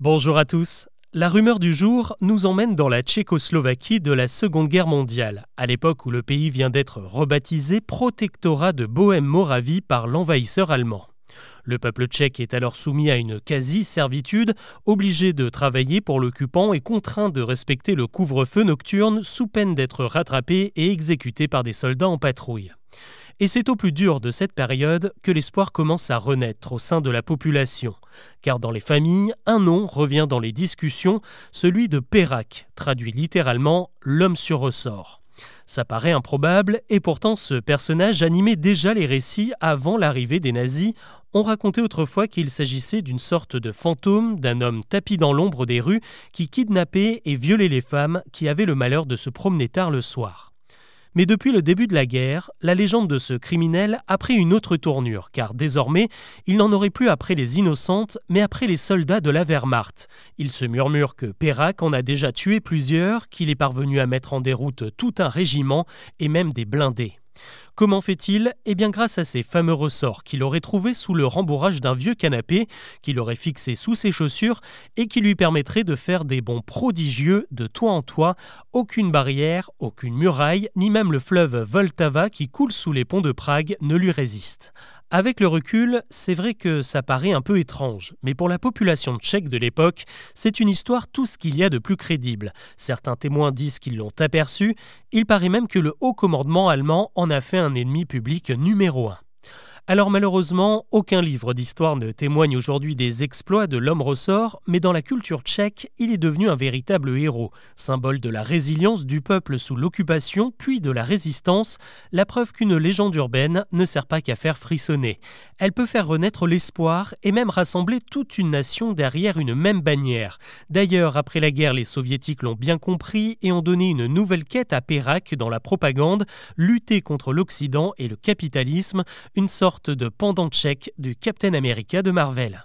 Bonjour à tous. La rumeur du jour nous emmène dans la Tchécoslovaquie de la Seconde Guerre mondiale, à l'époque où le pays vient d'être rebaptisé protectorat de Bohème-Moravie par l'envahisseur allemand. Le peuple tchèque est alors soumis à une quasi-servitude, obligé de travailler pour l'occupant et contraint de respecter le couvre-feu nocturne sous peine d'être rattrapé et exécuté par des soldats en patrouille. Et c'est au plus dur de cette période que l'espoir commence à renaître au sein de la population. Car dans les familles, un nom revient dans les discussions, celui de Pérac, traduit littéralement l'homme sur ressort. Ça paraît improbable, et pourtant ce personnage animait déjà les récits avant l'arrivée des nazis. On racontait autrefois qu'il s'agissait d'une sorte de fantôme, d'un homme tapi dans l'ombre des rues, qui kidnappait et violait les femmes qui avaient le malheur de se promener tard le soir. Mais depuis le début de la guerre, la légende de ce criminel a pris une autre tournure, car désormais, il n'en aurait plus après les innocentes, mais après les soldats de la Wehrmacht. Il se murmure que Perrac en a déjà tué plusieurs, qu'il est parvenu à mettre en déroute tout un régiment et même des blindés. Comment fait-il? Eh bien grâce à ces fameux ressorts qu'il aurait trouvés sous le rembourrage d'un vieux canapé, qu'il aurait fixé sous ses chaussures et qui lui permettrait de faire des bonds prodigieux de toit en toit, aucune barrière, aucune muraille, ni même le fleuve Voltava qui coule sous les ponts de Prague ne lui résiste. Avec le recul, c'est vrai que ça paraît un peu étrange, mais pour la population tchèque de l'époque, c'est une histoire tout ce qu'il y a de plus crédible. Certains témoins disent qu'ils l'ont aperçu, il paraît même que le haut commandement allemand en a fait un ennemi public numéro un. Alors malheureusement, aucun livre d'histoire ne témoigne aujourd'hui des exploits de l'homme ressort, mais dans la culture tchèque, il est devenu un véritable héros, symbole de la résilience du peuple sous l'occupation, puis de la résistance, la preuve qu'une légende urbaine ne sert pas qu'à faire frissonner. Elle peut faire renaître l'espoir et même rassembler toute une nation derrière une même bannière. D'ailleurs, après la guerre, les soviétiques l'ont bien compris et ont donné une nouvelle quête à Pérac dans la propagande, lutter contre l'Occident et le capitalisme, une de pendant tchèque du Captain America de Marvel.